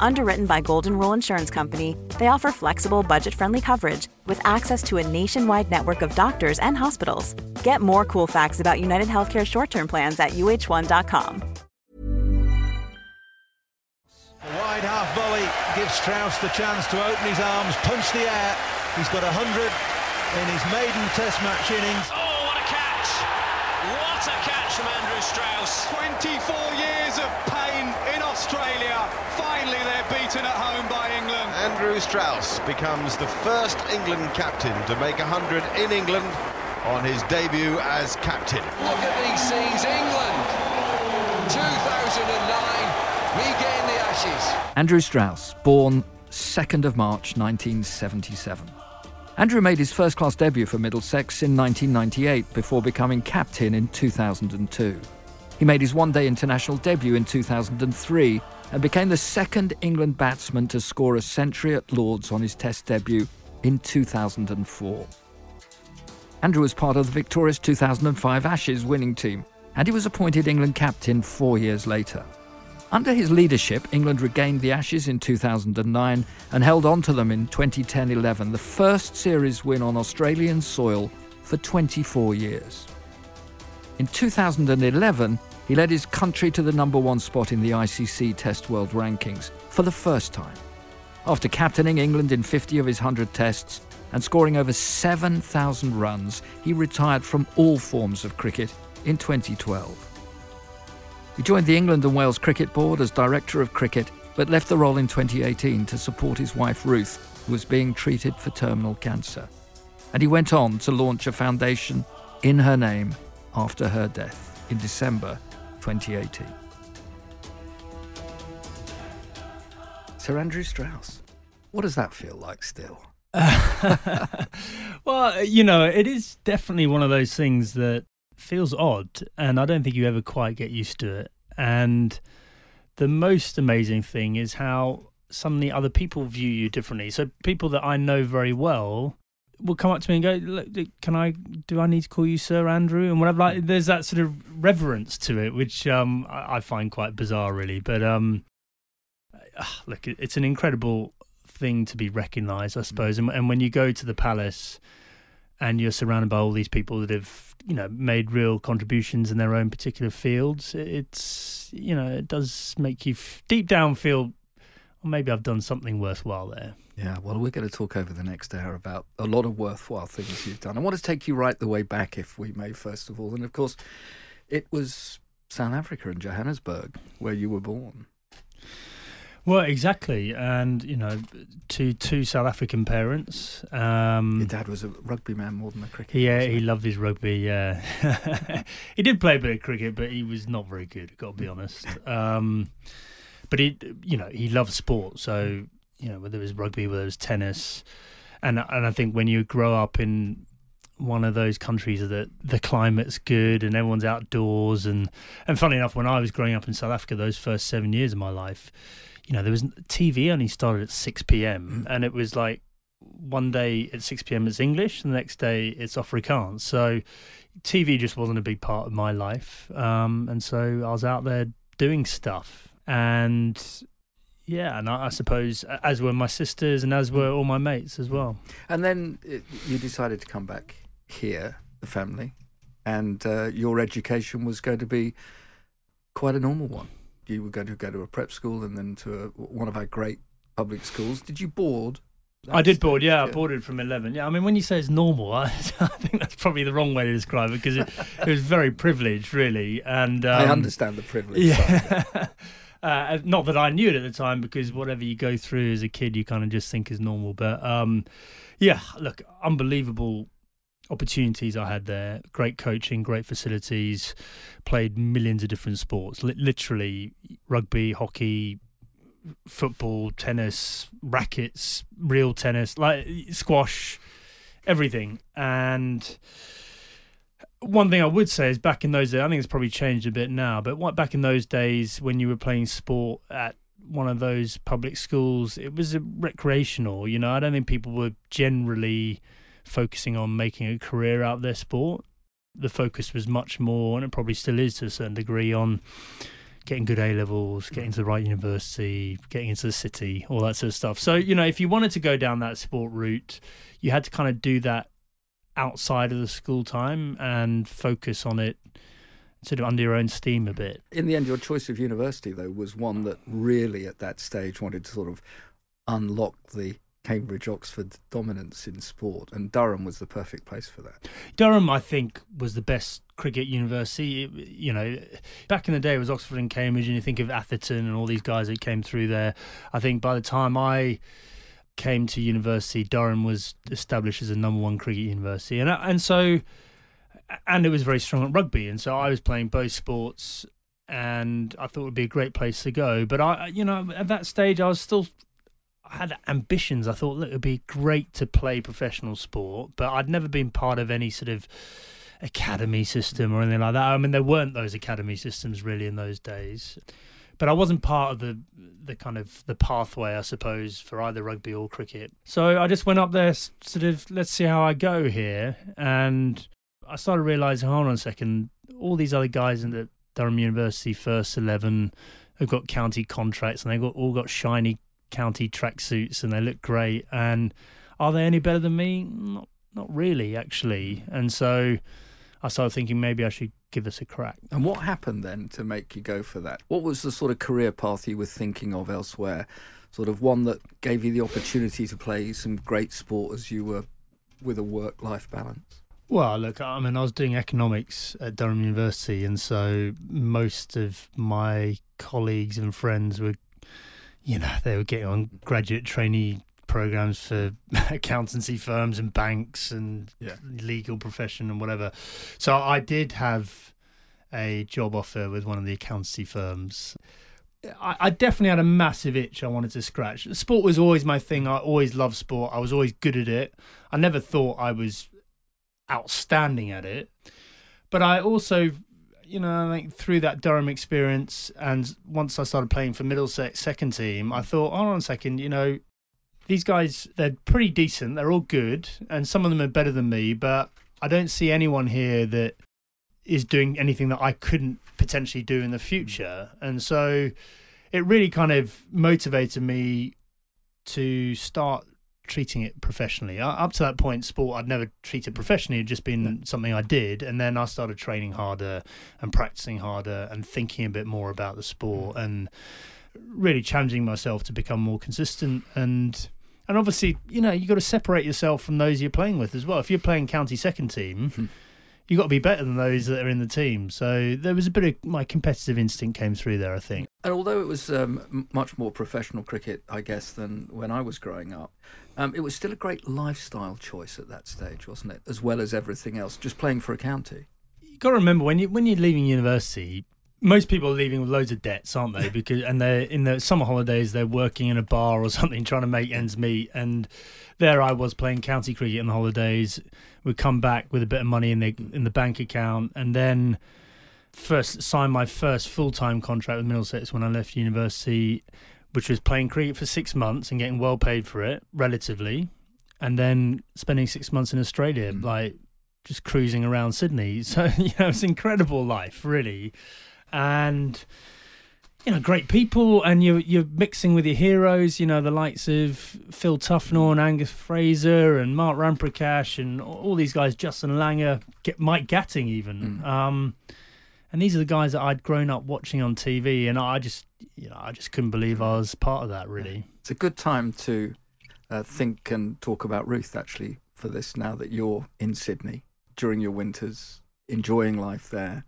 Underwritten by Golden Rule Insurance Company, they offer flexible, budget friendly coverage with access to a nationwide network of doctors and hospitals. Get more cool facts about United Healthcare short term plans at uh1.com. A wide half volley gives Strauss the chance to open his arms, punch the air. He's got 100 in his maiden test match innings. Oh, what a catch! What a catch from Andrew Strauss. 24 years of pain in Australia. Finally, they're beaten at home by England. Andrew Strauss becomes the first England captain to make 100 in England on his debut as captain. Look at these scenes, England. 2009, regain the ashes. Andrew Strauss, born 2nd of March 1977. Andrew made his first class debut for Middlesex in 1998 before becoming captain in 2002. He made his one day international debut in 2003 and became the second England batsman to score a century at Lords on his Test debut in 2004. Andrew was part of the victorious 2005 Ashes winning team, and he was appointed England captain four years later. Under his leadership, England regained the Ashes in 2009 and held on to them in 2010 11, the first series win on Australian soil for 24 years. In 2011, he led his country to the number one spot in the ICC Test World Rankings for the first time. After captaining England in 50 of his 100 tests and scoring over 7,000 runs, he retired from all forms of cricket in 2012. He joined the England and Wales Cricket Board as Director of Cricket, but left the role in 2018 to support his wife Ruth, who was being treated for terminal cancer. And he went on to launch a foundation in her name after her death in December 2018. Sir Andrew Strauss, what does that feel like still? well, you know, it is definitely one of those things that feels odd, and I don't think you ever quite get used to it. And the most amazing thing is how suddenly other people view you differently. So people that I know very well will come up to me and go, Look, "Can I? Do I need to call you Sir Andrew?" And whatever. Like, there's that sort of reverence to it, which um, I, I find quite bizarre, really. But um, ah, look, it's an incredible thing to be recognised, I suppose. And, and when you go to the palace and you're surrounded by all these people that have you know made real contributions in their own particular fields it's you know it does make you f- deep down feel well, maybe I've done something worthwhile there. Yeah, well, we're going to talk over the next hour about a lot of worthwhile things you've done. I want to take you right the way back, if we may, first of all. And of course, it was South Africa and Johannesburg where you were born. Well, exactly, and you know, to two South African parents. Um, Your dad was a rugby man more than a cricket. yeah, he loved his rugby. Yeah, he did play a bit of cricket, but he was not very good. Got to be honest. Um, but he, you know, he loved sport. So you know, whether it was rugby, whether it was tennis, and and I think when you grow up in one of those countries that the climate's good and everyone's outdoors and and funny enough, when I was growing up in South Africa, those first seven years of my life you know, there was TV only started at 6 p.m. and it was like one day at 6 p.m. it's English, and the next day it's Afrikaans. So TV just wasn't a big part of my life. Um, and so I was out there doing stuff. And yeah, and I, I suppose as were my sisters and as were all my mates as well. And then it, you decided to come back here, the family, and uh, your education was going to be quite a normal one. You were going to go to a prep school and then to a, one of our great public schools. Did you board? I did board, yeah, I boarded from 11. Yeah, I mean, when you say it's normal, I, I think that's probably the wrong way to describe it because it, it was very privileged, really. And um, I understand the privilege. Yeah. Uh, not that I knew it at the time because whatever you go through as a kid, you kind of just think is normal. But um, yeah, look, unbelievable opportunities I had there. Great coaching, great facilities. Played millions of different sports. Literally, rugby, hockey, football, tennis, rackets, real tennis, like squash, everything. And one thing I would say is back in those days, I think it's probably changed a bit now, but what back in those days when you were playing sport at one of those public schools, it was recreational. You know, I don't think people were generally focusing on making a career out of their sport. The focus was much more, and it probably still is to a certain degree, on getting good A levels, getting to the right university, getting into the city, all that sort of stuff. So, you know, if you wanted to go down that sport route, you had to kind of do that outside of the school time and focus on it sort of under your own steam a bit. In the end, your choice of university, though, was one that really at that stage wanted to sort of unlock the Cambridge Oxford dominance in sport, and Durham was the perfect place for that. Durham, I think, was the best cricket university. It, you know, back in the day, it was Oxford and Cambridge, and you think of Atherton and all these guys that came through there. I think by the time I came to university, Durham was established as a number one cricket university, and uh, and so, and it was very strong at rugby, and so I was playing both sports. And I thought it would be a great place to go, but I, you know, at that stage, I was still I had ambitions. I thought, it would be great to play professional sport, but I'd never been part of any sort of academy system or anything like that. I mean, there weren't those academy systems really in those days, but I wasn't part of the the kind of the pathway, I suppose, for either rugby or cricket. So I just went up there, sort of, let's see how I go here, and I started realizing, hold on a second, all these other guys in the Durham University first eleven have got county contracts and they've got all got shiny county tracksuits and they look great. And are they any better than me? Not, not really, actually. And so I started thinking maybe I should give us a crack. And what happened then to make you go for that? What was the sort of career path you were thinking of elsewhere? Sort of one that gave you the opportunity to play some great sport as you were with a work life balance? Well, look, I mean, I was doing economics at Durham University, and so most of my colleagues and friends were you know, they were getting on graduate trainee programs for accountancy firms and banks and yeah. legal profession and whatever. So I did have a job offer with one of the accountancy firms. I, I, definitely had a massive itch I wanted to scratch. Sport was always my thing. I always loved sport. I was always good at it. I never thought I was outstanding at it. But I also you know, like through that Durham experience, and once I started playing for Middlesex second team, I thought, hold on a second, you know, these guys they're pretty decent, they're all good, and some of them are better than me, but I don't see anyone here that is doing anything that I couldn't potentially do in the future, and so it really kind of motivated me to start treating it professionally. Up to that point, sport I'd never treated professionally; it'd just been something I did. And then I started training harder and practicing harder and thinking a bit more about the sport mm. and really challenging myself to become more consistent and. And obviously, you know, you've got to separate yourself from those you're playing with as well. If you're playing county second team, mm-hmm you got to be better than those that are in the team. So there was a bit of my competitive instinct came through there, I think. And although it was um, much more professional cricket, I guess, than when I was growing up, um, it was still a great lifestyle choice at that stage, wasn't it? As well as everything else, just playing for a county. You've got to remember when you when you're leaving university, most people are leaving with loads of debts, aren't they? Because and they're in the summer holidays, they're working in a bar or something, trying to make ends meet. And there I was playing county cricket in the holidays We'd come back with a bit of money in the in the bank account, and then first signed my first full time contract with Middlesex when I left university, which was playing cricket for six months and getting well paid for it, relatively, and then spending six months in Australia, mm. like just cruising around Sydney. So you know, it's incredible life, really, and you know, great people, and you're you're mixing with your heroes. You know, the likes of Phil Tufnell and Angus Fraser and Mark Ramprakash and all these guys, Justin Langer, Mike Gatting even. Mm. Um, and these are the guys that I'd grown up watching on TV, and I just, you know, I just couldn't believe I was part of that. Really, It's a good time to uh, think and talk about Ruth actually for this now that you're in Sydney during your winters, enjoying life there,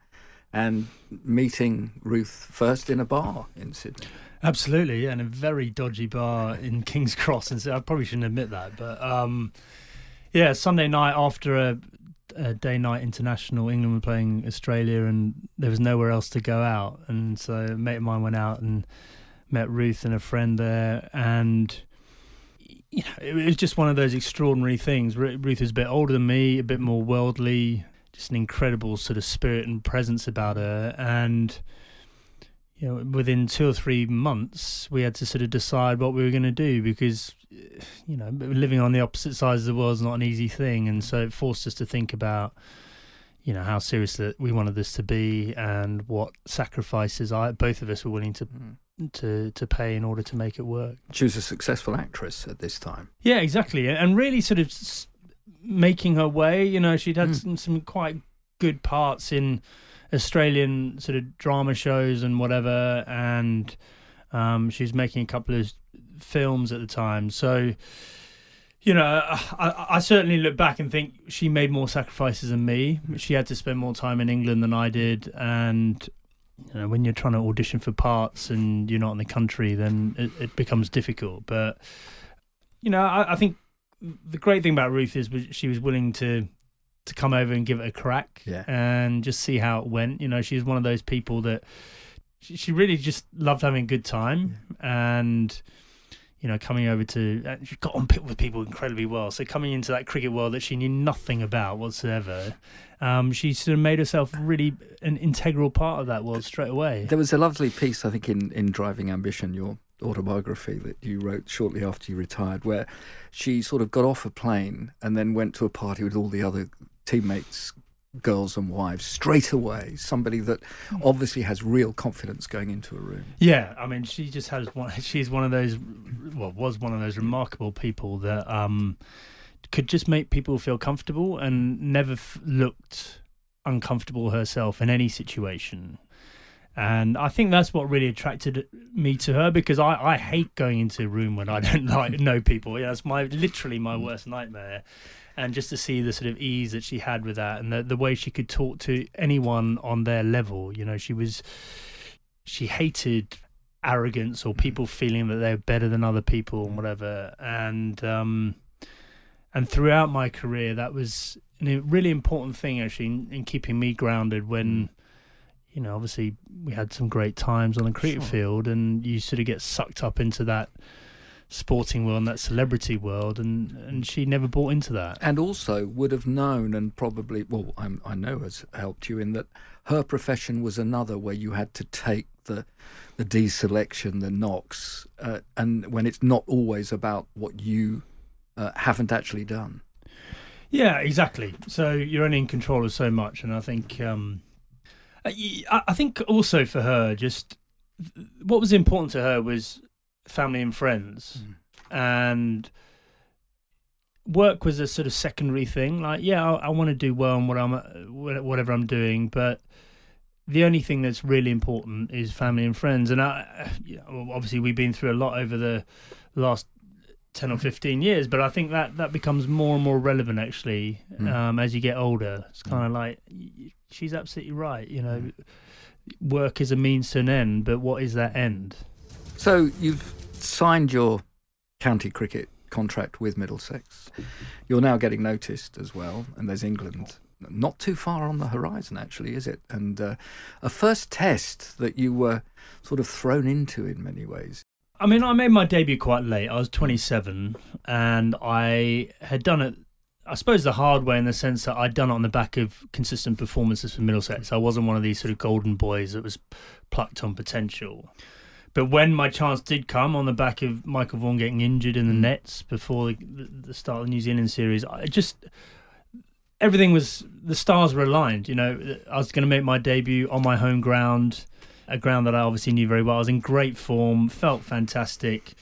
and meeting Ruth first in a bar in Sydney. Absolutely, and a very dodgy bar in King's Cross, and so I probably shouldn't admit that, but um, yeah, Sunday night after a, a day night international, England were playing Australia, and there was nowhere else to go out, and so a mate of mine went out and met Ruth and a friend there, and you know, it was just one of those extraordinary things. Ruth is a bit older than me, a bit more worldly, just an incredible sort of spirit and presence about her, and you know, within two or three months, we had to sort of decide what we were going to do because, you know, living on the opposite sides of the world is not an easy thing, and so it forced us to think about, you know, how serious that we wanted this to be and what sacrifices I both of us were willing to mm-hmm. to to pay in order to make it work. She was a successful actress at this time. Yeah, exactly, and really sort of s- making her way. You know, she'd had some, some quite good parts in Australian sort of drama shows and whatever, and um, she was making a couple of films at the time. So, you know, I, I certainly look back and think she made more sacrifices than me. She had to spend more time in England than I did, and you know, when you're trying to audition for parts and you're not in the country, then it, it becomes difficult. But you know, I, I think the great thing about Ruth is she was willing to to come over and give it a crack Yeah. and just see how it went. You know, she's one of those people that she, she really just loved having a good time and you know coming over to uh, she got on pit with people incredibly well. So coming into that cricket world that she knew nothing about whatsoever, um, she sort of made herself really an integral part of that world straight away. There was a lovely piece, I think, in, in Driving Ambition, your autobiography that you wrote shortly after you retired, where she sort of got off a plane and then went to a party with all the other teammates, girls and wives, straight away. Somebody that obviously has real confidence going into a room. Yeah, I mean, she just has one. She's one of those, well, was one of those remarkable people that um, could just make people feel comfortable and never f- looked uncomfortable herself in any situation. And I think that's what really attracted me to her because I, I hate going into a room when I don't like know people. Yeah, it's my literally my mm. worst nightmare. And just to see the sort of ease that she had with that and the, the way she could talk to anyone on their level, you know, she was she hated arrogance or mm. people feeling that they're better than other people and mm. whatever. And um, and throughout my career, that was a really important thing actually in, in keeping me grounded. When you know, obviously, we had some great times on the cricket Sure. field, and you sort of get sucked up into that sporting world and that celebrity world, and and she never bought into that. And also would have known and probably, well, I'm, I know has helped you in that her profession was another where you had to take the the deselection, the knocks, uh, and when it's not always about what you uh, haven't actually done. Yeah, exactly. So you're only in control of so much, and I think, um, Uh, I I think also for her, just what was important to her was family and friends, hmm. and work was a sort of secondary thing. Like, yeah, I, I want to do well in what I'm, uh, whatever I'm doing, but the only thing that's really important is family and friends. And I, obviously, we've been through a lot over the last 10 or hmm. 15 years but i think that that becomes more and more relevant actually Mm. um, as you get older it's hmm. kind of like she's absolutely right you know work is a means to an end but what is that end So you've signed your county cricket contract with Middlesex. You're now getting noticed as well, and there's England not too far on the horizon, actually, is it? And uh, a first test that you were sort of thrown into in many ways. I mean, I made my debut quite late. I was 27, and I had done it, I suppose, the hard way in the sense that I'd done it on the back of consistent performances for Middlesex. I wasn't one of these sort of golden boys that was plucked on potential. But when my chance did come on the back of Michael Vaughan getting injured in the mm. nets before the, the, the start of the New Zealand series, I just everything was the stars were aligned. You know, I was going to make my debut on my home ground, a ground that I obviously knew very well. I was in great form, felt fantastic.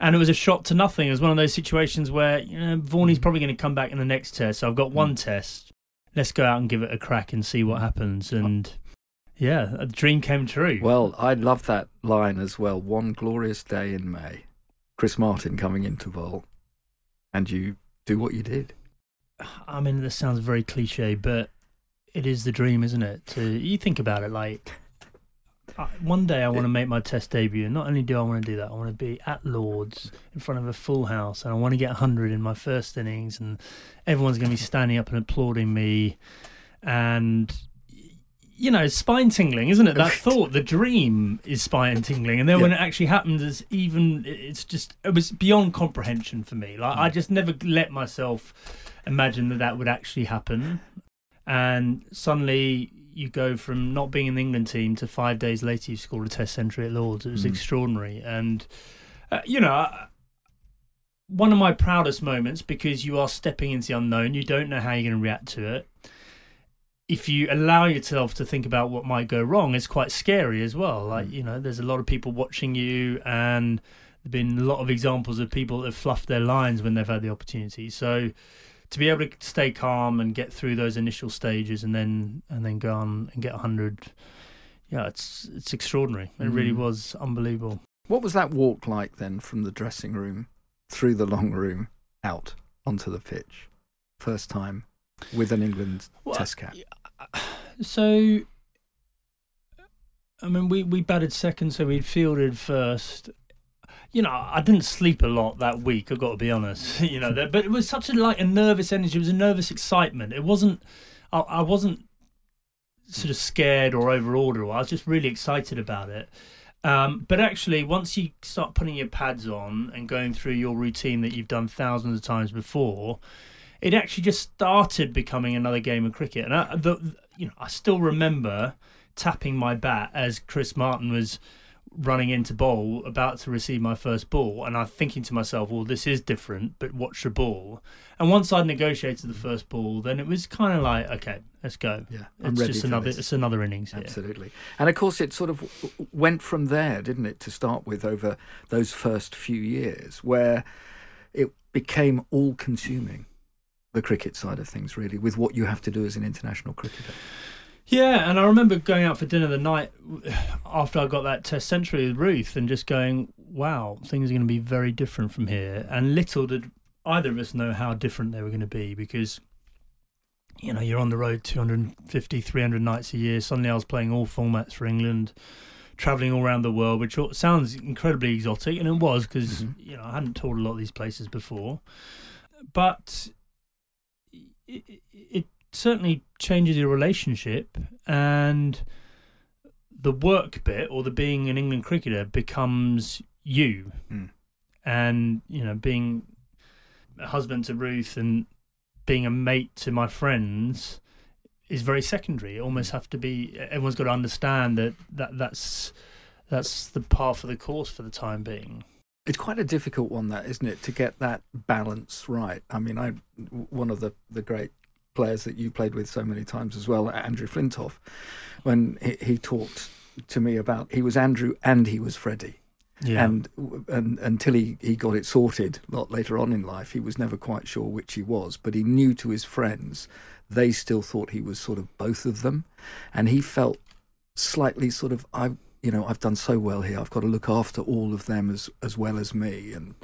And it was a shot to nothing. It was one of those situations where, you know, Vaughany's Mm. probably going to come back in the next test. So I've got one test. Let's go out and give it a crack and see what happens. And yeah, a dream came true. Well, I love that line as well. One glorious day in May, Chris Martin coming into bowl, and you do what you did. I mean, this sounds very cliche, but it is the dream, isn't it? To you think about it, like one day I want to make my Test debut, and not only do I want to do that, I want to be at Lords in front of a full house, and I want to get hundred in my first innings, and everyone's going to be standing up and applauding me, and you know, spine tingling, isn't it? That thought, the dream is spine tingling, and then when it actually happens, it's even it's just it was beyond comprehension for me. Like I just never let myself imagine that that would actually happen, and suddenly you go from not being in the England team to five days later you've scored a Test century at Lords. It was Mm. extraordinary, and uh, you know. One of my proudest moments because you are stepping into the unknown. You don't know how you're going to react to it if you allow yourself to think about what might go wrong, it's quite scary as well. Like, you know, there's a lot of people watching you, and there have been a lot of examples of people that have fluffed their lines when they've had the opportunity. So, to be able to stay calm and get through those initial stages and then and then go on and get 100 yeah it's it's extraordinary it really Mm. was unbelievable What was that walk like then from the dressing room through the long room out onto the pitch? First time with an England Well, Test cap. So, I mean, we, we batted second, so we'd fielded first. You know, I didn't sleep a lot that week. I've got to be honest. You know, but it was such a like a nervous energy. It was a nervous excitement. It wasn't. I, I wasn't sort of scared or overawed or I was just really excited about it. Um, but actually, once you start putting your pads on and going through your routine that you've done thousands of times before, it actually just started becoming another game of cricket. And I, the, you know, I still remember tapping my bat as Chris Martin was running into bowl, about to receive my first ball, and I'm thinking to myself, "Well, this is different, but watch the ball." And once I'd negotiated the mm-hmm. first ball, then it was kind of like, "Okay, let's go." Yeah, I'm it's ready just another, this. it's another innings. here. Absolutely. And of course, it sort of went from there, didn't it, to start with over those first few years, where it became all consuming, the cricket side of things, really, with what you have to do as an international cricketer. Yeah, and I remember going out for dinner the night after I got that Test century with Ruth and just going, wow, things are going to be very different from here. And little did either of us know how different they were going to be because, you know, you're on the road 250, 300 nights a year. Suddenly I was playing all formats for England, traveling all around the world, which sounds incredibly exotic. And it was because, mm-hmm. you know, I hadn't toured a lot of these places before. But it, it certainly changes your relationship and the work bit or the being an England cricketer becomes you Mm. and you know being a husband to Ruth and being a mate to my friends is very secondary it almost have to be everyone's got to understand that, that that's that's the par for the course for the time being It's quite a difficult one, that isn't it, to get that balance right. I mean, I one of the the great players that you played with so many times as well, Andrew Flintoff, when he, he talked to me about he was Andrew and he was Freddie. Yeah. And, and until he, he got it sorted a lot later on in life, he was never quite sure which he was. But he knew to his friends, they still thought he was sort of both of them. And he felt slightly sort of, I, you know, I've done so well here. I've got to look after all of them as, as well as me. And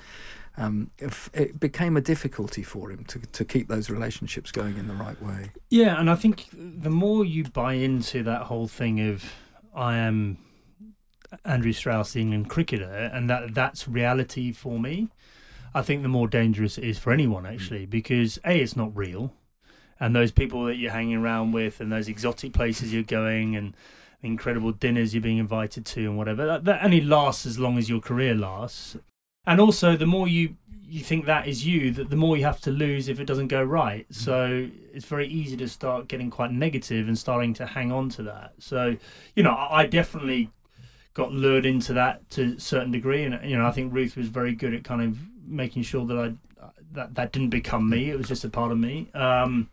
um, if, it became a difficulty for him to, to keep those relationships going in the right way. Yeah, and I think the more you buy into that whole thing of I am Andrew Strauss, the England cricketer, and that that's reality for me, I think the more dangerous it is for anyone actually, because a it's not real, and those people that you're hanging around with, and those exotic places you're going, and incredible dinners you're being invited to, and whatever that, that only lasts as long as your career lasts, and also the more you you think that is you, that the more you have to lose if it doesn't go right. So it's very easy to start getting quite negative and starting to hang on to that. So you know, I I definitely got lured into that to a certain degree, and you know, I think Ruth was very good at kind of making sure that I that that didn't become me. It was just a part of me. Um,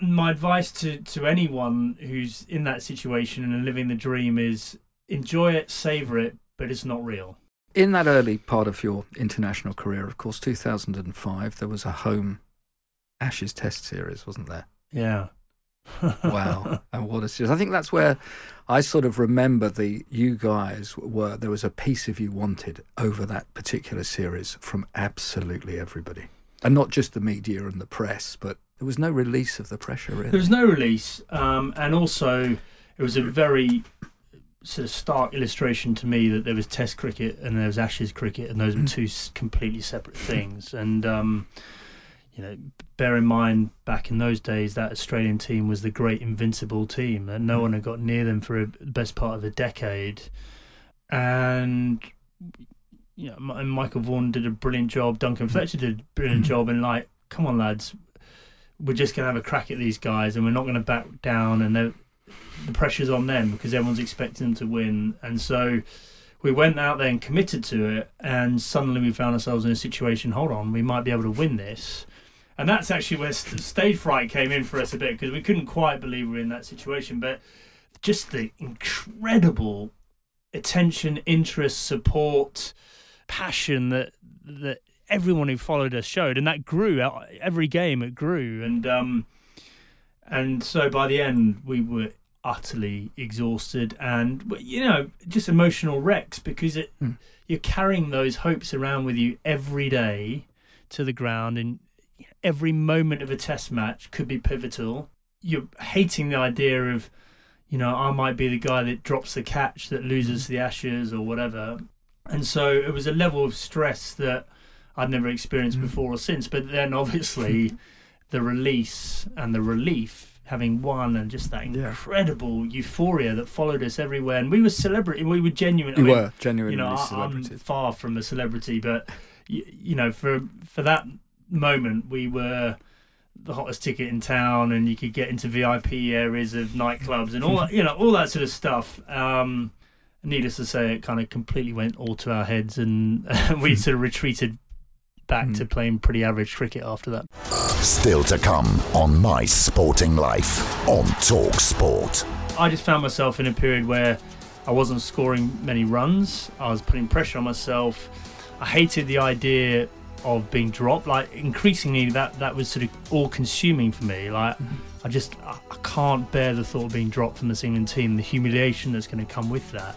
my advice to, to anyone who's in that situation and living the dream is enjoy it, savor it, but it's not real. In that early part of your international career, of course, 2005, there was a home Ashes Test series, wasn't there? Yeah. wow, and what a series! I think that's where I sort of remember the you guys were. There was a piece of you wanted over that particular series from absolutely everybody, and not just the media and the press, but there was no release of the pressure. Really. There was no release, um, and also it was a very sort of stark illustration to me that there was Test cricket and there was Ashes cricket, and those were mm. two completely separate things. And um, you know, bear in mind back in those days that Australian team was the great invincible team, and no mm. one had got near them for the best part of a decade. And you know, and Michael Vaughan did a brilliant job. Duncan mm. Fletcher did a brilliant job, and like, come on, lads, we're just going to have a crack at these guys, and we're not going to back down. And they're- the pressure's on them because everyone's expecting them to win, and so we went out there and committed to it, and suddenly we found ourselves in a situation. Hold on, we might be able to win this, and that's actually where st- stage fright came in for us a bit because we couldn't quite believe we were in that situation. But just the incredible attention, interest, support, passion that that everyone who followed us showed, and that grew every game. It grew, and um, and so by the end we were utterly exhausted and you know just emotional wrecks because it hmm. you're carrying those hopes around with you every day to the ground and every moment of a test match could be pivotal. You're hating the idea of you know I might be the guy that drops the catch that loses hmm. the ashes or whatever. And so it was a level of stress that I'd never experienced hmm. before or since but then obviously the release and the relief having won and just that incredible euphoria that followed us everywhere. And we were celebrity we were genuine I You mean, were genuinely you know I- I'm far from a celebrity but you, you know for for that moment we were the hottest ticket in town and you could get into VIP areas of nightclubs and all that you know all that sort of stuff. Um needless to say it kind of completely went all to our heads and we sort of retreated back hmm. to playing pretty average cricket after that Still to come on My Sporting Life on Talk Sport. I just found myself in a period where I wasn't scoring many runs. I was putting pressure on myself. I hated the idea of being dropped. Like increasingly, that that was sort of all consuming for me. Like I just I, I can't bear the thought of being dropped from this England team. The humiliation that's going to come with that.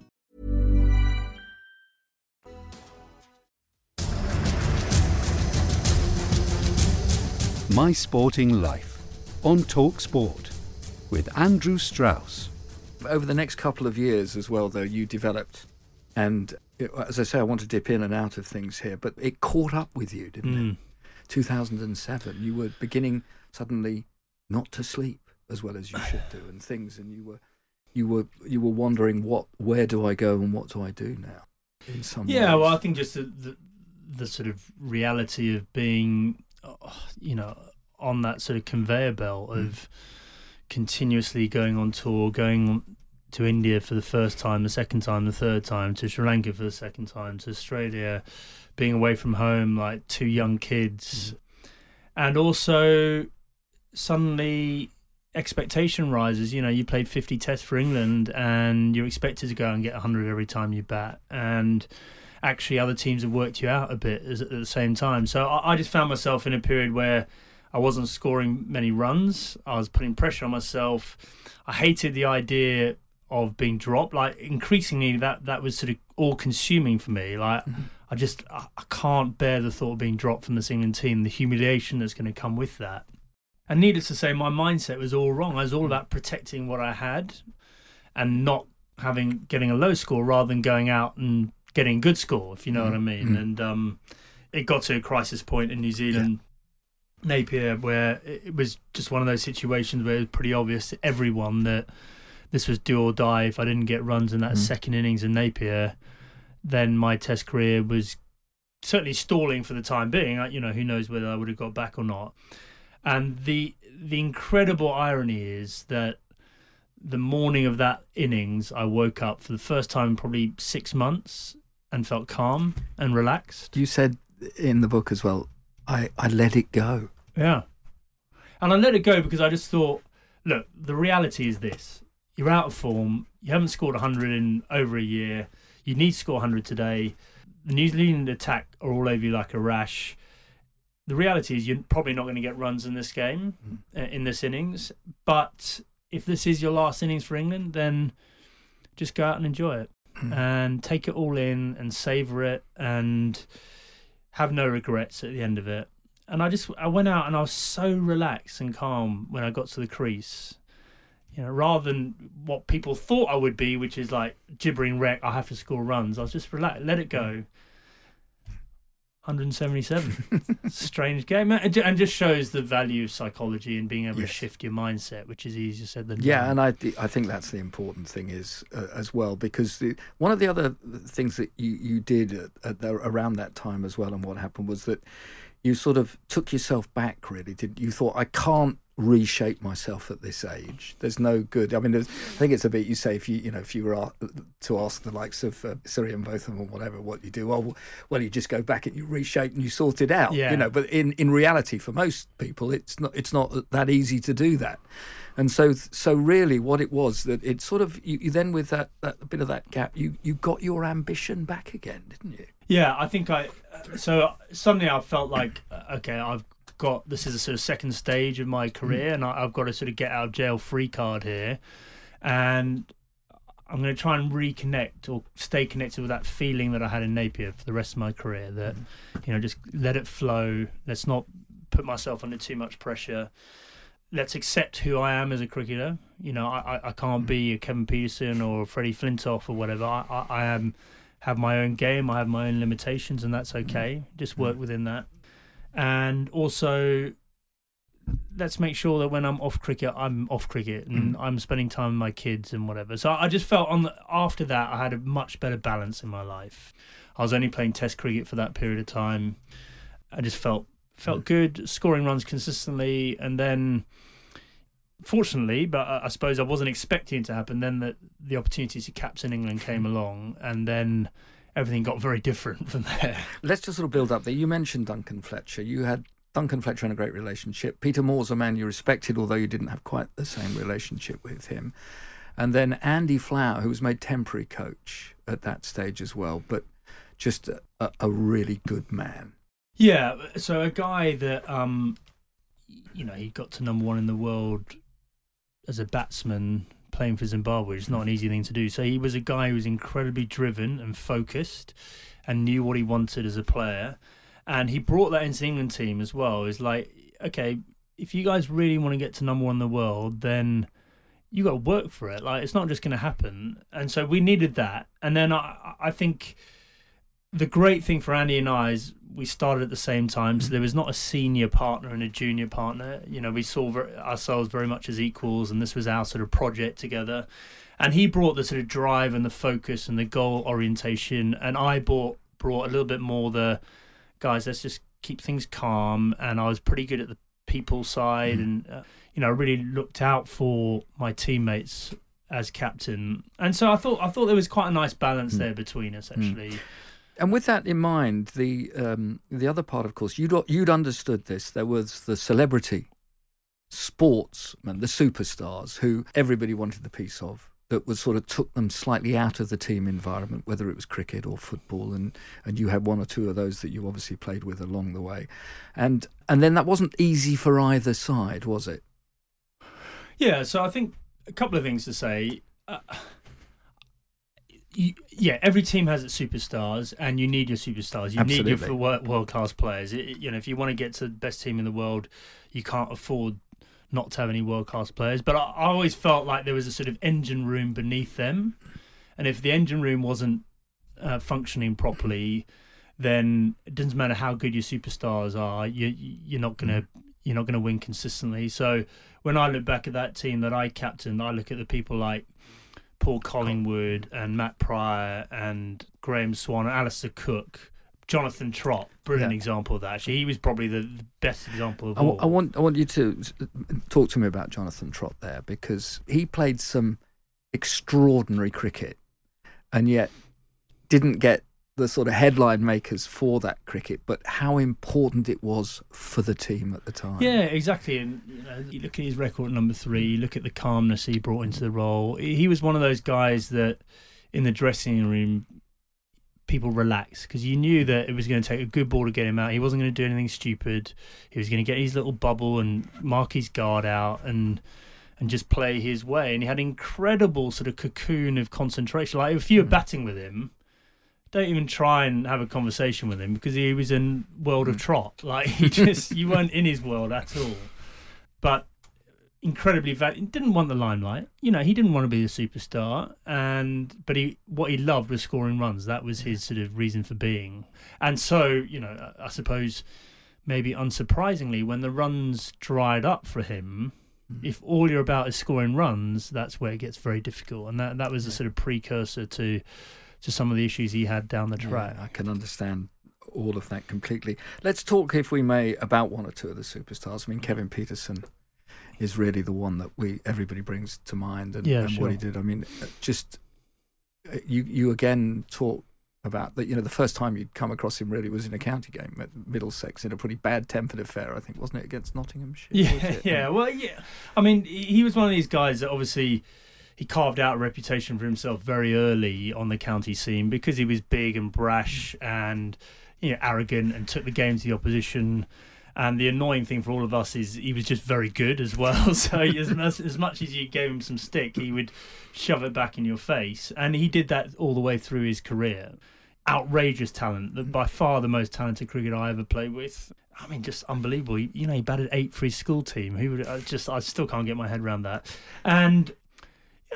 My Sporting Life on Talk Sport with Andrew Strauss. Over the next couple of years as well, though, you developed, and it- as I say, I want to dip in and out of things here, but it caught up with you, didn't Mm. it? 2007, you were beginning suddenly not to sleep as well as you should do, and things, and you were, you were, you were wondering what, where do I go and what do I do now? In some Yeah, ways. well, I think just the, the the sort of reality of being, Uh, you know, on that sort of conveyor belt hmm. of continuously going on tour, going to India for the first time, the second time, the third time, to Sri Lanka for the second time, to Australia, being away from home, like two young kids, hmm. and also suddenly expectation rises. You know, you played 50 tests for England and you're expected to go and get 100 every time you bat. And actually, other teams have worked you out a bit at the same time. So I, I just found myself in a period where I wasn't scoring many runs. I was putting pressure on myself. I hated the idea of being dropped. Like increasingly, that that was sort of all consuming for me. Like mm-hmm. I just I, I can't bear the thought of being dropped from this England team. The humiliation that's going to come with that. And needless to say, my mindset was all wrong. I was all about protecting what I had, and not having getting a low score rather than going out and getting good score. If you know mm-hmm. what I mean. Mm-hmm. And um, it got to a crisis point in New Zealand. Yeah Napier, where it was just one of those situations where it was pretty obvious to everyone that this was do or die. If I didn't get runs in that mm. second innings in Napier, then my Test career was certainly stalling for the time being. You know, who knows whether I would have got back or not. And the the incredible irony is that the morning of that innings, I woke up for the first time in probably six months and felt calm and relaxed. You said in the book as well I, I let it go. Yeah. And I let it go because I just thought, look, the reality is this. You're out of form. You haven't scored 100 in over a year. You need to score 100 today. The New Zealand attack are all over you like a rash. The reality is you're probably not going to get runs in this game, mm. in this innings. But if this is your last innings for England, then just go out and enjoy it mm. and take it all in and savor it and have no regrets at the end of it. And I just I went out and I was so relaxed and calm when I got to the crease. You know, rather than what people thought I would be, which is like gibbering wreck, I have to score runs. I was just relaxed, let it go. 177. Strange game. And just shows the value of psychology and being able yes. to shift your mindset, which is easier said than done. Yeah, and I, I think that's the important thing is uh, as well, because the, one of the other things that you, you did at, at the, around that time as well and what happened was that you sort of took yourself back really did you thought i can't reshape myself at this age. There's no good. I mean, I think it's a bit. You say if you you know if you were to ask the likes of uh, Sir Ian Botham or whatever what you do, well, well, you just go back and you reshape and you sort it out. Yeah. You know, but in in reality, for most people, it's not it's not that easy to do that. And so so really, what it was that it sort of you, you then with that that bit of that gap, you you got your ambition back again, didn't you? Yeah, I think I. So suddenly I felt like okay, I've got this is a sort of second stage of my career, mm. and I, have got to sort of get out of jail free card here, and I'm going to try and reconnect or stay connected with that feeling that I had in Napier for the rest of my career. That mm. you know, just let it flow. Let's not put myself under too much pressure. Let's accept who I am as a cricketer. You know, I, I, can't be a Kevin Pietersen or Freddie Flintoff or whatever. I, I, I am have my own game. I have my own limitations, and that's mm-hmm. okay. Just mm-hmm. work within that and also let's make sure that when I'm off cricket, I'm off cricket and mm. I'm spending time with my kids and whatever. So I just felt on the, after that I had a much better balance in my life. I was only playing Test cricket for that period of time. I just felt felt good, scoring runs consistently, and then fortunately, but I suppose I wasn't expecting it to happen. Then the the opportunity to captain England came along, and then everything got very different from there. Let's just sort of build up there. You mentioned Duncan Fletcher. You had Duncan Fletcher in a great relationship. Peter Moores a man you respected, although you didn't have quite the same relationship with him. And then Andy Flower, who was made temporary coach at that stage as well, but just a, a really good man. Yeah, so a guy that, um, you know, he got to number one in the world as a batsman playing for Zimbabwe. It's not an easy thing to do. So he was a guy who was incredibly driven and focused and knew what he wanted as a player. And he brought that into the England team as well. It's like, okay, if you guys really want to get to number one in the world, then you got to work for it. Like, it's not just going to happen. And so we needed that. And then I, I think the great thing for Andy and I is we started at the same time, so there was not a senior partner and a junior partner. You know, we saw ourselves very much as equals, and this was our sort of project together. And he brought the sort of drive and the focus and the goal orientation, and I brought brought a little bit more the guys. Let's just keep things calm. And I was pretty good at the people side, mm. and uh, you know, I really looked out for my teammates as captain, and so I thought I thought there was quite a nice balance there between us actually. And with that in mind, the um, the other part, of course, you'd you'd understood this. There was the celebrity sportsmen, the superstars, who everybody wanted the piece of. That was sort of took them slightly out of the team environment, whether it was cricket or football, and, and you had one or two of those that you obviously played with along the way, and and then that wasn't easy for either side, was it? Yeah, so I think a couple of things to say. Uh, yeah, every team has its superstars, and you need your superstars. You need your world class players. It, you know, if you want to get to the best team in the world, you can't afford not to have any world class players. But I, I always felt like there was a sort of engine room beneath them, and if the engine room wasn't uh, functioning properly, then it doesn't matter how good your superstars are. You you're not gonna you're not gonna win consistently. So when I look back at that team that I captained, I look at the people like Paul Collingwood and Matt Prior and Graeme Swann and Alastair Cook. Jonathan Trott, brilliant Yeah. example of that. Actually, he was probably the, the best example of I, all. I want I want you to talk to me about Jonathan Trott there because he played some extraordinary cricket, and yet didn't get the sort of headline makers for that cricket, but how important it was for the team at the time. Yeah, exactly. And you know, you look at his record at number three. You look at the calmness he brought into the role. He was one of those guys that, in the dressing room, people relaxed because you knew that it was going to take a good ball to get him out. He wasn't going to do anything stupid. He was going to get his little bubble and mark his guard out and and just play his way. And he had incredible sort of cocoon of concentration. Like if you were mm. batting with him, don't even try and have a conversation with him because he was in world of hmm. Trott. Like he just you weren't in his world at all. But incredibly val- didn't want the limelight. You know, he didn't want to be the superstar and but he what he loved was scoring runs. That was his sort of reason for being. And so, you know, I I suppose maybe unsurprisingly when the runs dried up for him, hmm. if all you're about is scoring runs, that's where it gets very difficult. And that that was a sort of precursor to to some of the issues he had down the track. Yeah, I can understand all of that completely. Let's talk, if we may, about one or two of the superstars. I mean, Kevin Pietersen is really the one that we everybody brings to mind, and, Yeah, and what he did. I mean, uh, just uh, you you again talk about that. You know, the first time you'd come across him really was in a county game at Middlesex in a pretty bad tempered affair. I think wasn't it against Nottinghamshire? Yeah, yeah. Well, yeah. I mean, he he was one of these guys that obviously he carved out a reputation for himself very early on the county scene because he was big and brash and you know arrogant and took the game to the opposition. And the annoying thing for all of us is he was just very good as well. So as much, as much as you gave him some stick, he would shove it back in your face. And he did that all the way through his career. Outrageous talent, by far the most talented cricketer I ever played with. I mean, just unbelievable. You know, he batted eight for his school team. Who would I just? I still can't get my head around that. And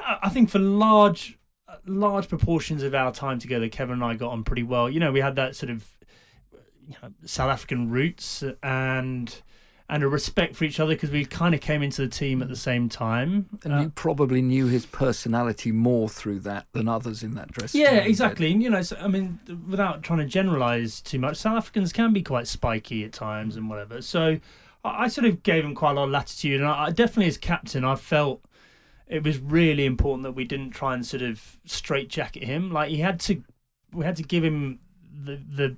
I think for large, large proportions of our time together, Kevin and I got on pretty well. You know, we had that sort of you know, South African roots and and a respect for each other because we kind of came into the team at the same time. And Uh, you probably knew his personality more through that than others in that dressing Yeah, room. exactly. And, you know, so, I mean, without trying to generalize too much, South Africans can be quite spiky at times and whatever. So I, I sort of gave him quite a lot of latitude. And I, I definitely, as captain, I felt it was really important that we didn't try and sort of straitjacket him. Like he had to, we had to give him the the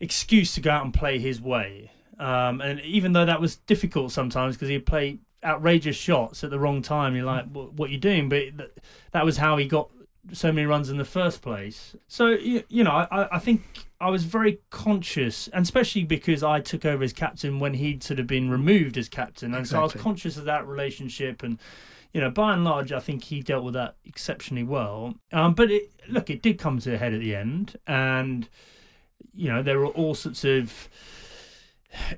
excuse to go out and play his way. Um, and even though that was difficult sometimes because he'd play outrageous shots at the wrong time, you're like, what, what are you doing? But th- that was how he got so many runs in the first place. So, you, you know, I, I think I was very conscious, and especially because I took over as captain when he'd sort of been removed as captain. And so I was conscious of that relationship and you know, by and large, I think he dealt with that exceptionally well. Um, but it, look, it did come to a head at the end, and you know, there were all sorts of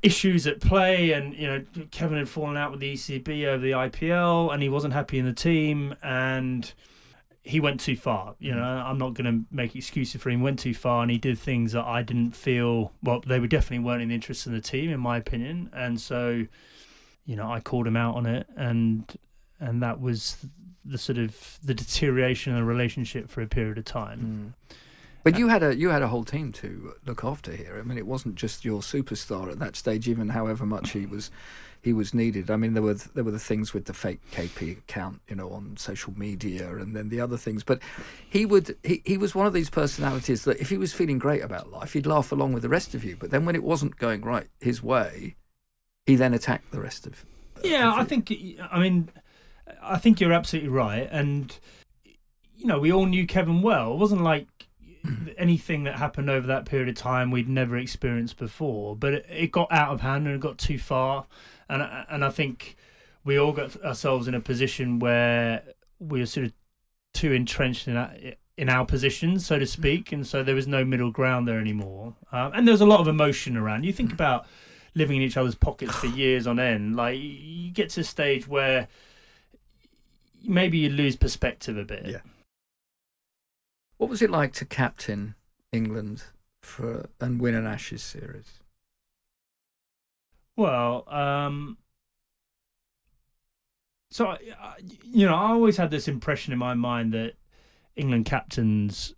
issues at play, and you know, Kevin had fallen out with the ECB over the IPL, and he wasn't happy in the team, and he went too far. You know, I'm not going to make excuses for him. He went too far, and he did things that I didn't feel. Well, they were definitely weren't in the interest of the team, in my opinion, and so. You know, I called him out on it, and and that was the sort of the deterioration of the relationship for a period of time. Hmm. But uh, you had a you had a whole team to look after here. I mean, it wasn't just your superstar at that stage. Even however much he was he was needed. I mean, there were there were the things with the fake KP account, you know, on social media, and then the other things. But he would he, he was one of these personalities that if he was feeling great about life, he'd laugh along with the rest of you. But then when it wasn't going right his way, he then attacked the rest of. Yeah, I think. I mean, I think you're absolutely right, and you know, we all knew Kevin well. It wasn't like anything that happened over that period of time we'd never experienced before, but it, it got out of hand and it got too far and and I think we all got ourselves in a position where we were sort of too entrenched in our, in our positions, so to speak, and so there was no middle ground there anymore. Um, and there was a lot of emotion around. You think about living in each other's pockets for years on end. Like you get to a stage where maybe you lose perspective a bit. Yeah. What was it like to captain England for and win an Ashes series? Well, um, so you know, I always had this impression in my mind that England captains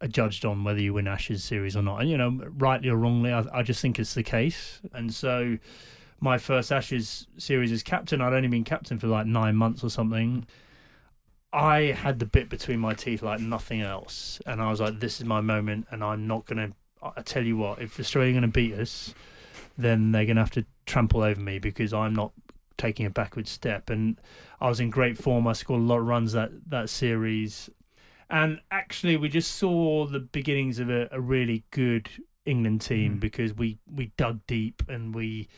are judged on whether you win Ashes series or not, and you know, rightly or wrongly, I, I just think it's the case. And so, my first Ashes series as captain, I'd only been captain for like nine months or something. I had the bit between my teeth like nothing else, and I was like, "This is my moment, and I'm not gonna." I tell you what, if Australia are going to beat us, then they're going to have to trample over me because I'm not taking a backward step. And I was in great form. I scored a lot of runs that that series, and actually we just saw the beginnings of a, a really good England team mm. because we we dug deep and we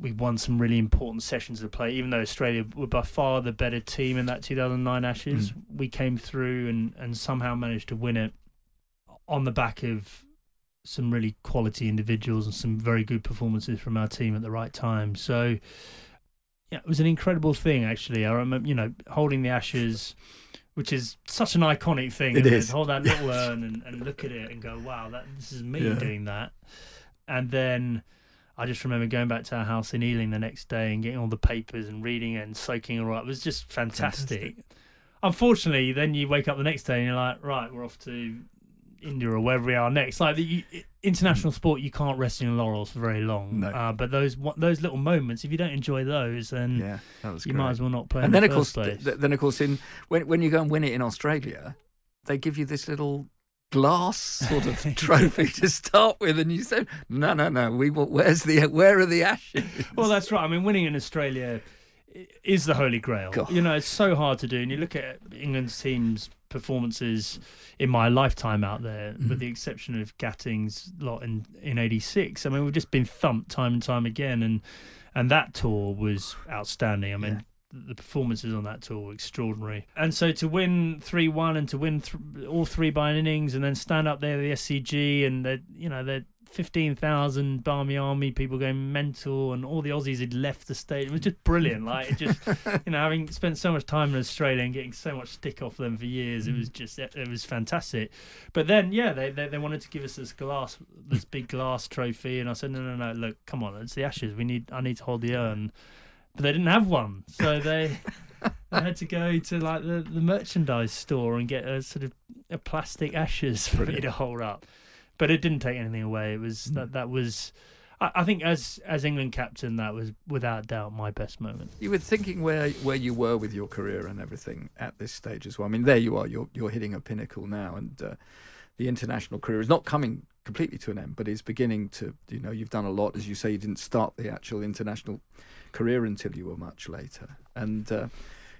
we won some really important sessions of play. Even though Australia were by far the better team in that 2009 Ashes, mm. we came through and, and somehow managed to win it on the back of some really quality individuals and some very good performances from our team at the right time. So, yeah, it was an incredible thing. Actually, I remember, you know, holding the ashes, which is such an iconic thing. It is. It? Hold that little urn and, and look at it and go, "Wow, that this is me yeah. doing that." And then I just remember going back to our house in Ealing the next day and getting all the papers and reading it and soaking it all up. It was just fantastic. fantastic. Unfortunately, then you wake up the next day and you're like, right, we're off to India or wherever we are next. Like the international mm. sport, you can't rest in laurels for very long. No. Uh, but those those little moments, if you don't enjoy those, then yeah, you great. might as well not play. And then the of course, th- then of course, in when when you go and win it in Australia, they give you this little glass sort of trophy to start with, and you say, "No, no, no. We where's the where are the ashes?" Well, that's right. I mean, winning in Australia is the holy grail. God. You know, it's so hard to do, and you look at England's teams performances in my lifetime out there, mm. with the exception of Gatting's lot in in '86. I mean, we've just been thumped time and time again, and and that tour was outstanding. I mean. Yeah. The performances on that tour were extraordinary, and so to win three one and to win th- all three by an innings, and then stand up there, the SCG, and you know they're 15,000 Barmy Army people going mental, and all the Aussies had left the state. It was just brilliant. Like, it just, you know, having spent so much time in Australia and getting so much stick off them for years, it was mm. just, it, it was fantastic. But then, yeah, they, they, they wanted to give us this glass, this big glass trophy, and I said, no, no, no, look, come on, it's the Ashes. We need, I need to hold the urn. But they didn't have one, so they. I had to go to like the, the merchandise store and get a sort of a plastic ashes for me to hold up but it didn't take anything away. It was that that was. I, I think as as England captain, that was without doubt my best moment. You were thinking where where you were with your career and everything at this stage as well. I mean, there you are. You're you're hitting a pinnacle now, and uh, the international career is not coming completely to an end, but is beginning to. You know, you've done a lot, as you say. You didn't start the actual international career until you were much later, and uh,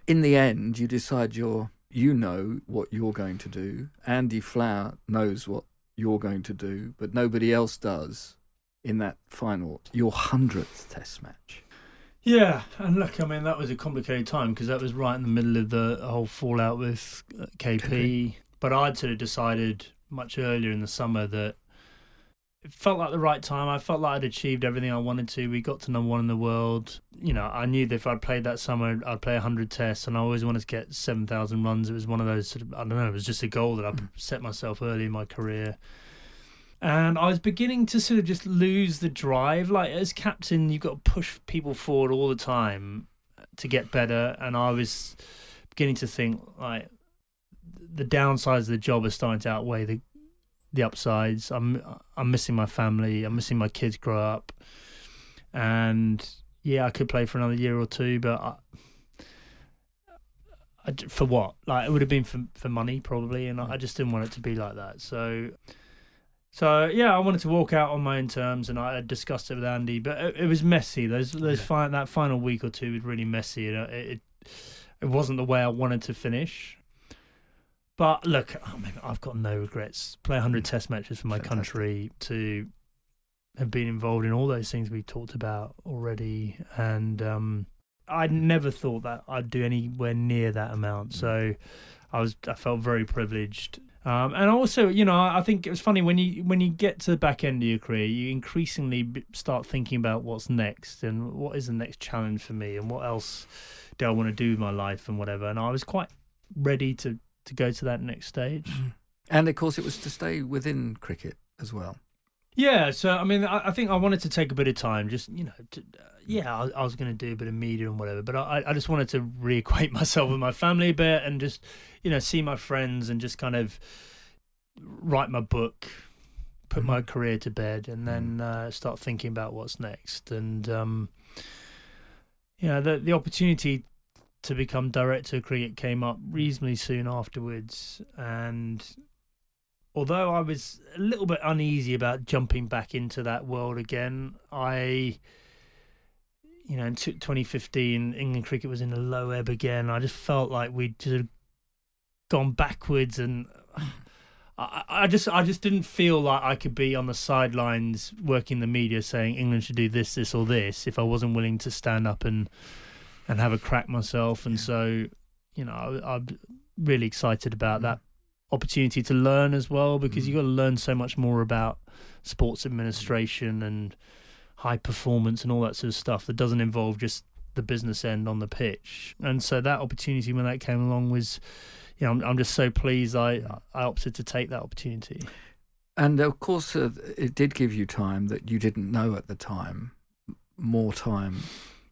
in the end, you decide you're you know what you're going to do. Andy Flower knows what you're going to do, but nobody else does in that final, your 100th test match. Yeah, and look, I mean, that was a complicated time because that was right in the middle of the whole fallout with KP. Uh, KP. But I'd sort of decided much earlier in the summer that it felt like the right time. I felt like I'd achieved everything I wanted to. We got to number one in the world. You know, I knew that if I'd played that summer, I'd play 100 tests, and I always wanted to get 7,000 runs. It was one of those sort of, I don't know, it was just a goal that I mm. set myself early in my career. And I was beginning to sort of just lose the drive. Like, as captain, you've got to push people forward all the time to get better. And I was beginning to think, like, the downsides of the job are starting to outweigh the the upsides. I'm I'm missing my family. I'm missing my kids grow up, and yeah, I could play for another year or two, but I, I, for what? Like it would have been for for money probably, and I, I just didn't want it to be like that. So. So yeah, I wanted to walk out on my own terms, and I discussed it with Andy. But it, it was messy. Those those yeah. fi- that final week or two was really messy. It, it it wasn't the way I wanted to finish. But look, I mean, I've got no regrets. Play 100 mm. Test matches for my Fantastic. country to have been involved in all those things we talked about already, and um, I never thought that I'd do anywhere near that amount. So I was I felt very privileged um, and also, you know, I think it was funny when you when you get to the back end of your career, you increasingly start thinking about what's next and what is the next challenge for me and what else do I want to do with my life and whatever. And I was quite ready to to go to that next stage. Mm-hmm. And of course, it was to stay within cricket as well. Yeah, so I mean, I, I think I wanted to take a bit of time, just you know, to, uh, yeah, I, I was going to do a bit of media and whatever, but I, I just wanted to reacquaint myself with my family a bit and just you know see my friends and just kind of write my book, put mm-hmm. my career to bed, and then mm-hmm. uh, start thinking about what's next. And um, you know, the the opportunity to become director of cricket came up reasonably soon afterwards, and although I was a little bit uneasy about jumping back into that world again, I you know, in 2015, England cricket was in a low ebb again. I just felt like we'd just gone backwards, and I, I, just, I just didn't feel like I could be on the sidelines working the media saying England should do this, this, or this if I wasn't willing to stand up and and have a crack myself. And so, you know, I, am really excited about that opportunity to learn as well because mm. you got to learn so much more about sports administration and high performance and all that sort of stuff that doesn't involve just the business end on the pitch. And so that opportunity when that came along was, you know, I'm, I'm just so pleased I I opted to take that opportunity. And of course, uh, it did give you time that you didn't know at the time, more time,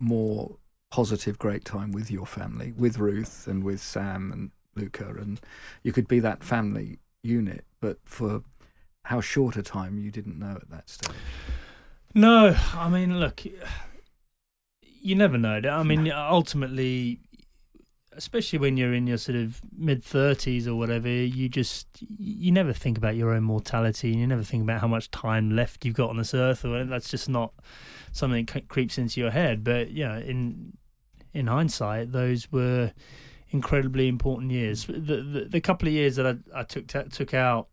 more positive, great time with your family, with Ruth and with Sam and Luca, and you could be that family unit. But for how short a time you didn't know at that stage. No, I mean, look, you never know. I mean, ultimately, especially when you're in your sort of mid 30s or whatever, you just you never think about your own mortality, and you never think about how much time left you've got on this earth, or that's just not something that creeps into your head. But yeah, in in hindsight, those were incredibly important years. The the, the couple of years that I, I took took out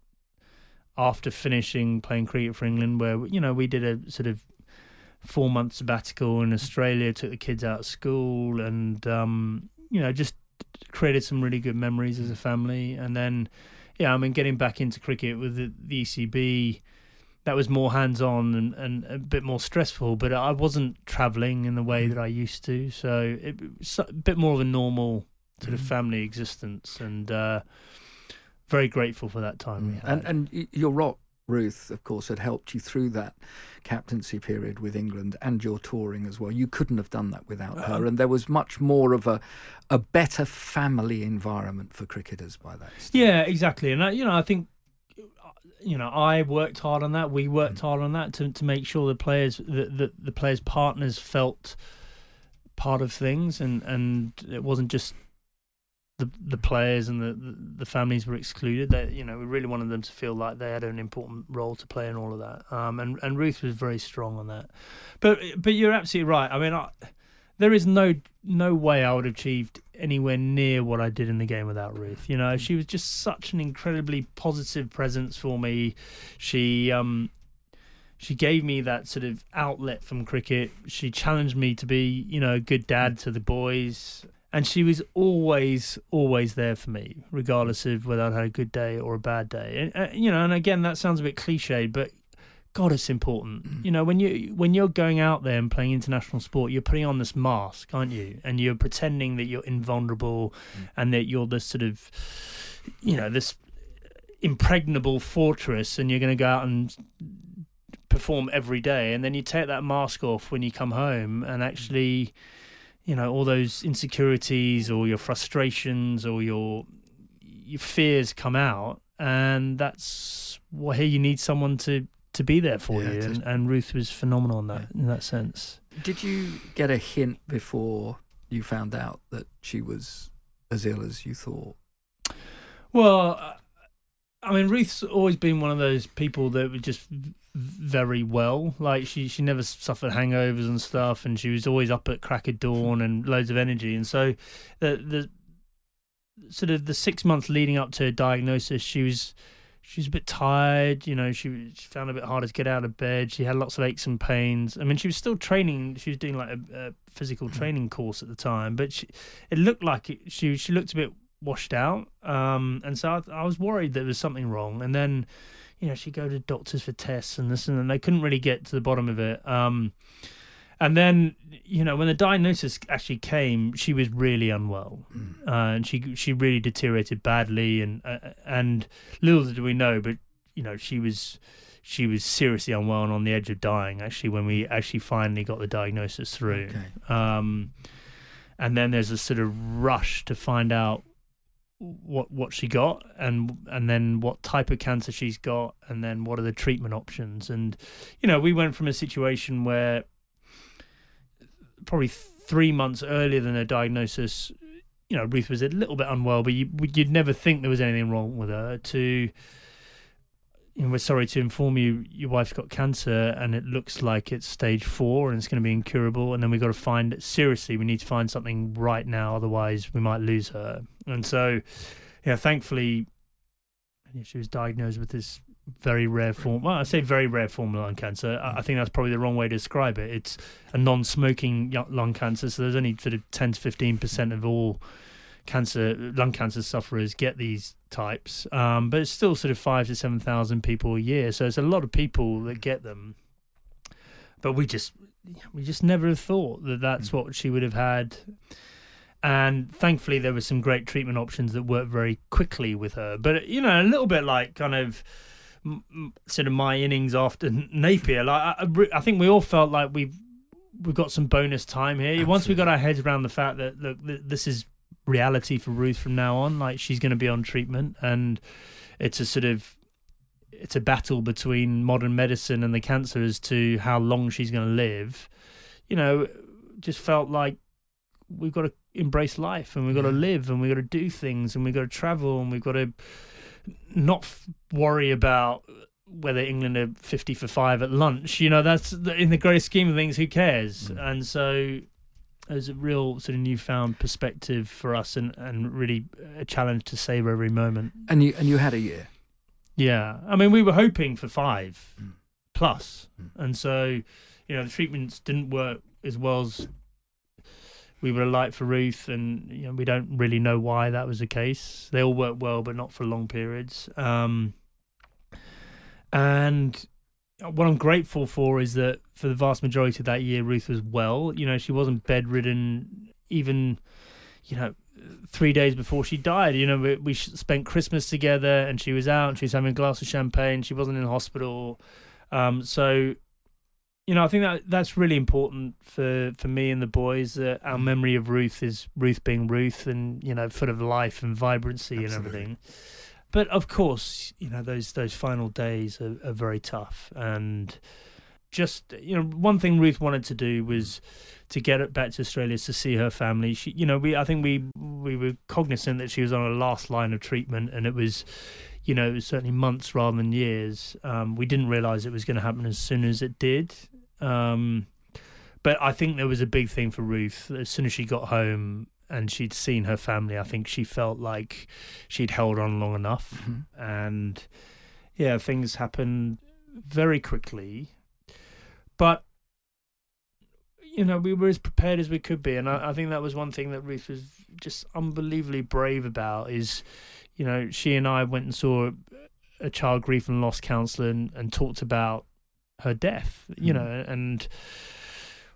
after finishing playing cricket for England, where you know we did a sort of four month sabbatical in Australia, took the kids out of school, and um, you know just created some really good memories as a family. And then, yeah, I mean, getting back into cricket with the, the ECB, that was more hands on and, and a bit more stressful. But I wasn't travelling in the way that I used to, so it was a bit more of a normal sort of mm. family existence and. Uh, very grateful for that time we mm. had. And, and your rock, Ruth, of course, had helped you through that captaincy period with England and your touring as well. You couldn't have done that without her, um, and there was much more of a a better family environment for cricketers by that. Stage. Yeah, exactly. And I, you know, I think you know, I worked hard on that. We worked mm. hard on that to to make sure the players, the, the the players' partners felt part of things, and and it wasn't just the the players and the, the families were excluded. That you know we really wanted them to feel like they had an important role to play in all of that. Um, and and Ruth was very strong on that. But but you're absolutely right. I mean, I, there is no no way I would have achieved anywhere near what I did in the game without Ruth. You know, she was just such an incredibly positive presence for me. She um she gave me that sort of outlet from cricket. She challenged me to be, you know, a good dad to the boys and she was always always there for me regardless of whether i had a good day or a bad day and uh, you know and again that sounds a bit cliched but god it's important mm. you know when you when you're going out there and playing international sport you're putting on this mask aren't you and you're pretending that you're invulnerable mm. and that you're this sort of you know this impregnable fortress and you're going to go out and perform every day and then you take that mask off when you come home and actually you know all those insecurities or your frustrations or your your fears come out and that's well, here you need someone to to be there for Yeah, you, and, and Ruth was phenomenal in that in that sense. Did you get a hint before you found out that she was as ill as you thought? Well, uh, I mean, Ruth's always been one of those people that were just very well. Like she, she never suffered hangovers and stuff, and she was always up at crack of dawn and loads of energy. And so, the the sort of the six months leading up to her diagnosis, she was she was a bit tired. You know, she, she found it a bit harder to get out of bed. She had lots of aches and pains. I mean, she was still training. She was doing like a, a physical training course at the time, but she, it looked like it, she she looked a bit washed out. Um, and so I, I was worried that there was something wrong. And then, you know, she'd go to doctors for tests and this and then they couldn't really get to the bottom of it. Um, and then, you know, when the diagnosis actually came, she was really unwell, uh, and she she really deteriorated badly. And uh, and little did we know, but you know, she was she was seriously unwell and on the edge of dying. Actually, when we actually finally got the diagnosis through, um, and then there's a sort of rush to find out what what she got and and then what type of cancer she's got and then what are the treatment options and you know we went from a situation where probably three months earlier than her diagnosis you know Ruth was a little bit unwell but you, you'd never think there was anything wrong with her. To you know, we're sorry to inform you your wife's got cancer and it looks like it's stage four and it's going to be incurable and then we've got to find it seriously we need to find something right now otherwise we might lose her. And so yeah thankfully she was diagnosed with this very rare form well i say very rare form of lung cancer. I I think that's probably the wrong way to describe it. It's a non-smoking lung cancer so there's only sort of 10 to 15 percent of all cancer lung cancer sufferers get these types. Um, but it's still sort of five to seven thousand people a year so it's a lot of people that get them. But we just we just never thought that that's what she would have had. And thankfully there were some great treatment options that worked very quickly with her. But you know a little bit like kind of sort of my innings after Napier. Like I, I think we all felt like we've we've got some bonus time here. Once we got our heads around the fact that look th- this is reality for Ruth from now on like she's going to be on treatment and it's a sort of it's a battle between modern medicine and the cancer as to how long she's going to live. You know just felt like we've got to embrace life and we've got to live and we've got to do things and we've got to travel and we've got to not f- worry about whether England are 50 for 5 at lunch. You know that's in the great scheme of things who cares? Mm. And so there's a real sort of newfound perspective for us and, and really a challenge to savor every moment. And you and you had a year. yeah, I mean, we were hoping for five mm. plus. plus, and so you know the treatments didn't work as well as we were have liked for Ruth, and you know we don't really know why that was the case. They all worked well, but not for long periods. Um, and what I'm grateful for is that for the vast majority of that year, Ruth was well. You know, she wasn't bedridden, even you know three days before she died. You know, we, we spent Christmas together, and she was out, and she was having a glass of champagne. She wasn't in hospital, um, so you know, I think that that's really important for for me and the boys. That our memory of Ruth is Ruth being Ruth, and you know, full of life and vibrancy and everything. But of course, you know, those those final days are, are very tough, and just you know, one thing Ruth wanted to do was to get it back to Australia to see her family. She, you know, we I think we we were cognizant that she was on a last line of treatment, and it was, you know, it was certainly months rather than years. Um, we didn't realise it was going to happen as soon as it did. Um, but I think there was a big thing for Ruth as soon as she got home and she'd seen her family. I think she felt like she'd held on long enough, and yeah, things happened very quickly. But you know, we were as prepared as we could be, and I, I think that was one thing that Ruth was just unbelievably brave about. Is you know, she and I went and saw a child grief and loss counsellor and, and talked about her death. You Mm. know, and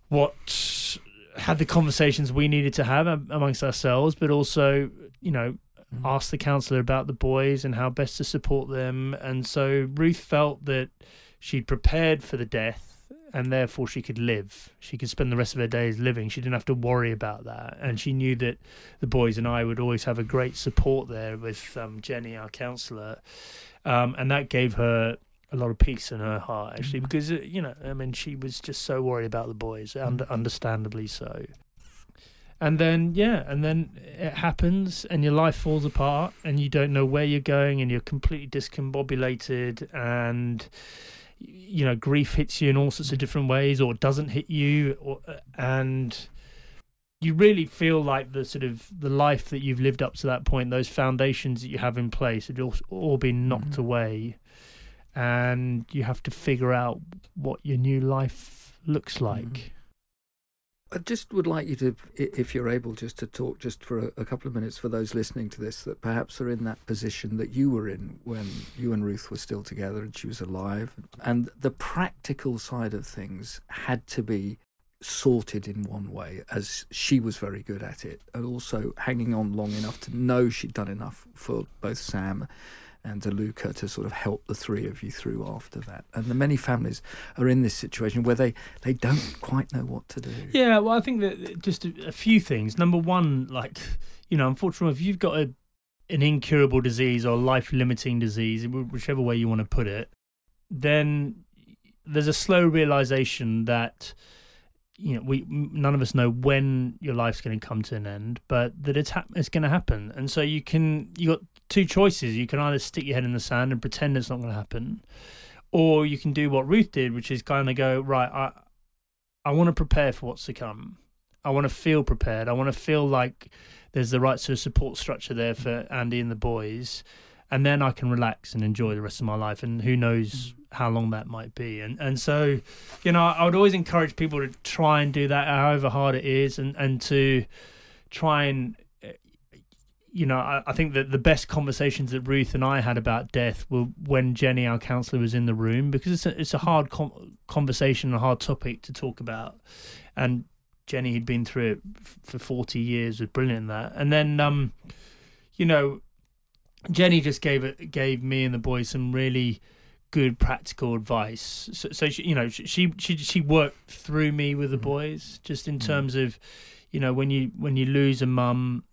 what had the conversations we needed to have amongst ourselves, but also, you know, ask the counsellor about the boys and how best to support them. And so Ruth felt that she'd prepared for the death and therefore she could live. She could spend the rest of her days living. She didn't have to worry about that, and she knew that the boys and I would always have a great support there with um, Jenny, our counsellor, um, and that gave her a lot of peace in her heart actually Mm-hmm. because uh, you know I mean she was just so worried about the boys, and Mm-hmm. understandably so. And then yeah, and then it happens, and your life falls apart, and you don't know where you're going, and you're completely discombobulated, and you know grief hits you in all sorts of different ways, or doesn't hit you, or, and you really feel like the sort of the life that you've lived up to that point, those foundations that you have in place, have all, all been knocked away, and you have to figure out what your new life looks mm-hmm. like. I just would like you to, if you're able, just to talk just for a, a couple of minutes for those listening to this that perhaps are in that position that you were in when you and Ruth were still together and she was alive. And the practical side of things had to be sorted in one way, as she was very good at it, and also hanging on long enough to know she'd done enough for both Sam and DeLuca to sort of help the three of you through after that. And the many families are in this situation where they, they don't quite know what to do. Yeah, well, I think that just a, a few things. Number one, like you know, unfortunately, if you've got a an incurable disease or life limiting disease, whichever way you want to put it, then there's a slow realization that you know we none of us know when your life's going to come to an end, but that it's hap- it's going to happen, and so you can you got two choices. You can either stick your head in the sand and pretend it's not going to happen, or you can do what Ruth did, which is kind of go right. I I want to prepare for what's to come. I want to feel prepared. I want to feel like there's the right sort of support structure there for Andy and the boys, and then I can relax and enjoy the rest of my life. And who knows mm. how long that might be. And and so, you know, I would always encourage people to try and do that, however hard it is, and and to try and. You know, I, I think that the best conversations that Ruth and I had about death were when Jenny, our counsellor, was in the room because it's a, it's a mm. hard com- conversation, a hard topic to talk about, and Jenny had been through it f- for 40 years, was brilliant at that. And then, um, you know, Jenny just gave it, gave me and the boys some really good practical advice. So, so she, you know, she, she she she worked through me with the mm. boys, just in mm. terms of, you know, when you when you lose a mum.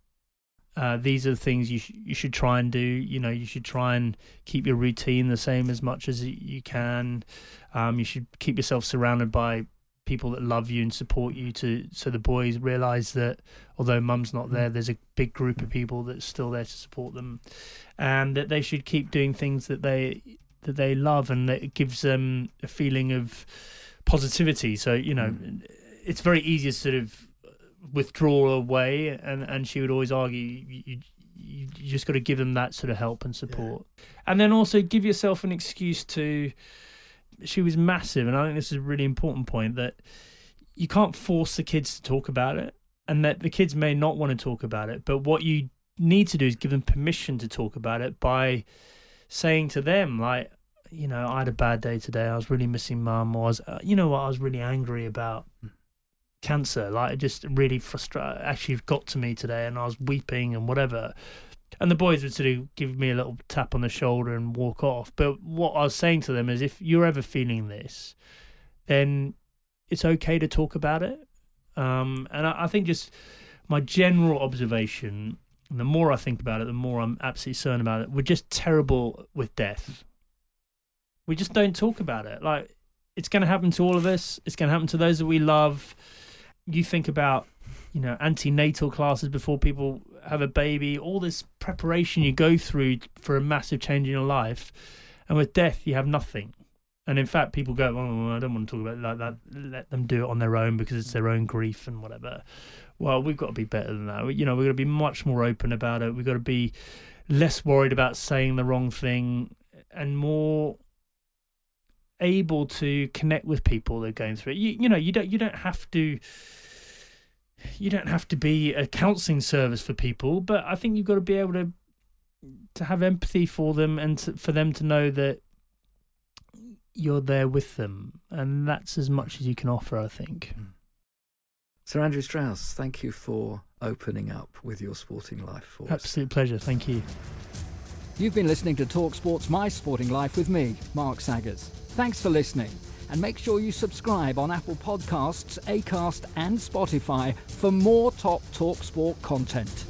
Uh, these are the things you sh- you should try and do. You know, you should try and keep your routine the same as much as you can. Um, you should keep yourself surrounded by people that love you and support you to so the boys realize that although mum's not there there's a big group of people that's still there to support them and that they should keep doing things that they that they love and that it gives them a feeling of positivity so you know it's very easy to sort of withdraw away and and she would always argue you, you, you just got to give them that sort of help and support and then also give yourself an excuse to she was massive, and I think this is a really important point that you can't force the kids to talk about it, and that the kids may not want to talk about it. But what you need to do is give them permission to talk about it by saying to them, like, you know, I had a bad day today. I was really missing mum. Was, uh, you know, what? I was really angry about cancer. Like, it just really frustrated. Actually, got to me today, and I was weeping and whatever. And the boys would sort of give me a little tap on the shoulder and walk off. But what I was saying to them is if you're ever feeling this, then it's okay to talk about it. Um, and I, I think just my general observation, and the more I think about it, the more I'm absolutely certain about it. We're just terrible with death. We just don't talk about it. Like, it's going to happen to all of us, it's going to happen to those that we love. You think about you know antenatal classes before people have a baby all this preparation you go through for a massive change in your life and with death you have nothing. And in fact people go oh i don't want to talk about it like that. Let them do it on their own because it's their own grief and whatever. Well we've got to be better than that. You know we've got to be much more open about it. We've got to be less worried about saying the wrong thing and more able to connect with people that are going through it. You, you know you don't you don't have to you don't have to be a counselling service for people, but I think you've got to be able to to have empathy for them and to, for them to know that you're there with them, and that's as much as you can offer. I think. Hmm. Sir Andrew Strauss, thank you for opening up with your sporting life for us. Absolute pleasure. Thank you. You've been listening to TalkSport's My Sporting Life with me, Mark Saggers. Thanks for listening. And make sure you subscribe on Apple Podcasts, Acast, and Spotify for more top TalkSport content.